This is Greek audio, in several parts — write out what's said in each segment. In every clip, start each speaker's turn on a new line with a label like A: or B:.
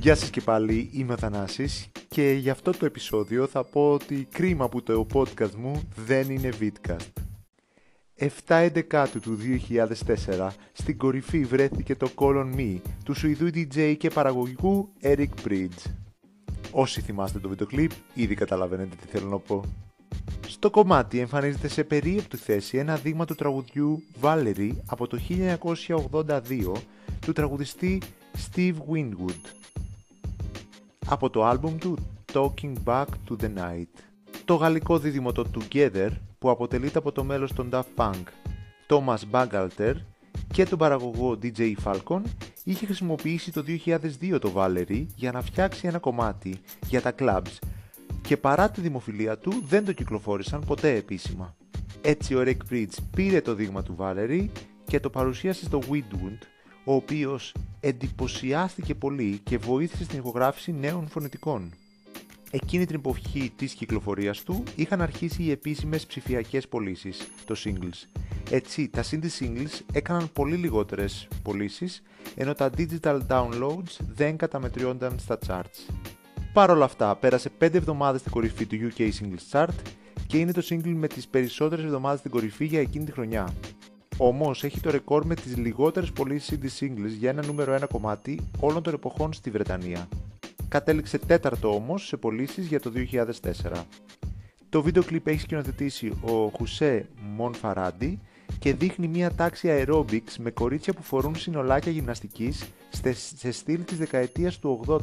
A: Γεια σας και πάλι, είμαι ο Θανάσης και για αυτό το επεισόδιο θα πω ότι κρίμα που το podcast μου δεν είναι vidcast. 7 του 2004 στην κορυφή βρέθηκε το Call on Me του Σουηδού DJ και παραγωγικού Eric Bridge. Όσοι θυμάστε το βίντεο κλιπ ήδη καταλαβαίνετε τι θέλω να πω. Στο κομμάτι εμφανίζεται σε περίεπτη θέση ένα δείγμα του τραγουδιού Valerie από το 1982 του τραγουδιστή Steve Winwood από το άλμπουμ του Talking Back to the Night. Το γαλλικό δίδυμο το Together που αποτελείται από το μέλος των Daft Punk Thomas Bangalter και τον παραγωγό DJ Falcon είχε χρησιμοποιήσει το 2002 το Valerie για να φτιάξει ένα κομμάτι για τα clubs και παρά τη δημοφιλία του δεν το κυκλοφόρησαν ποτέ επίσημα. Έτσι ο Rick Bridge πήρε το δείγμα του Valerie και το παρουσίασε στο Widwood ο οποίος εντυπωσιάστηκε πολύ και βοήθησε στην ηχογράφηση νέων φωνητικών. Εκείνη την εποχή της κυκλοφορίας του είχαν αρχίσει οι επίσημες ψηφιακές πωλήσεις, το singles. Έτσι, τα CD singles έκαναν πολύ λιγότερες πωλήσεις, ενώ τα digital downloads δεν καταμετριόνταν στα charts. Παρ' όλα αυτά, πέρασε 5 εβδομάδες στην κορυφή του UK Singles Chart και είναι το single με τις περισσότερες εβδομάδες στην κορυφή για εκείνη τη χρονιά. Όμως έχει το ρεκόρ με τις λιγότερες πωλήσεις CD singles για ένα νούμερο 1 κομμάτι όλων των εποχών στη Βρετανία. Κατέληξε τέταρτο όμως σε πωλήσεις για το 2004. Το βίντεο κλιπ έχει σκηνοθετήσει ο Χουσέ Μονφαράντι και δείχνει μια τάξη aerobics με κορίτσια που φορούν συνολάκια γυμναστικής σε στυλ της δεκαετίας του 80.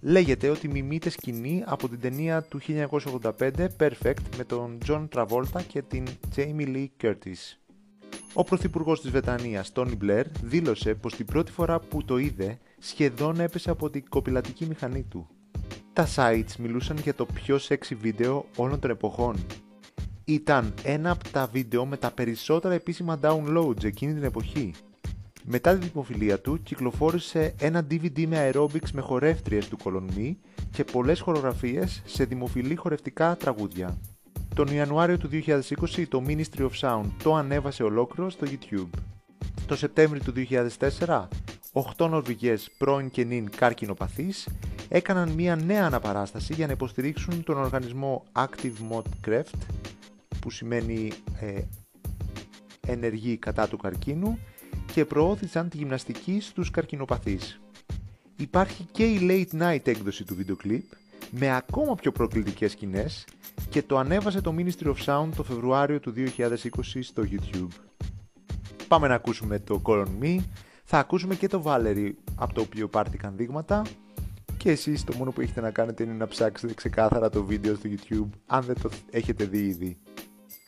A: Λέγεται ότι μιμείται σκηνή από την ταινία του 1985 Perfect με τον John Travolta και την Jamie Lee Curtis. Ο Πρωθυπουργός της Βρετανία, Τόνι Μπλερ, δήλωσε πως την πρώτη φορά που το είδε σχεδόν έπεσε από την κοπηλατική μηχανή του. Τα sites μιλούσαν για το πιο sexy βίντεο όλων των εποχών. Ήταν ένα από τα βίντεο με τα περισσότερα επίσημα downloads εκείνη την εποχή. Μετά την δημοφιλία του, κυκλοφόρησε ένα DVD με aerobics με χορεύτριες του Κολονμί και πολλές χορογραφίες σε δημοφιλή χορευτικά τραγούδια. Τον Ιανουάριο του 2020 το Ministry of Sound το ανέβασε ολόκληρο στο YouTube. Το Σεπτέμβριο του 2004, 8 Νορβηγές πρώην και νυν καρκινοπαθείς έκαναν μια νέα αναπαράσταση για να υποστηρίξουν τον οργανισμό Active Mod Creft που σημαίνει ε, ενεργή κατά του καρκίνου και προώθησαν τη γυμναστική στους καρκινοπαθείς. Υπάρχει και η Late Night έκδοση του βίντεο κλιπ με ακόμα πιο προκλητικές σκηνές και το ανέβασε το Ministry of Sound το Φεβρουάριο του 2020 στο YouTube. Πάμε να ακούσουμε το Call on Me, θα ακούσουμε και το Valerie από το οποίο πάρτηκαν δείγματα και εσείς το μόνο που έχετε να κάνετε είναι να ψάξετε ξεκάθαρα το βίντεο στο YouTube αν δεν το έχετε δει ήδη.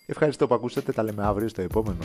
A: Ευχαριστώ που ακούσατε, τα λέμε αύριο στο επόμενο.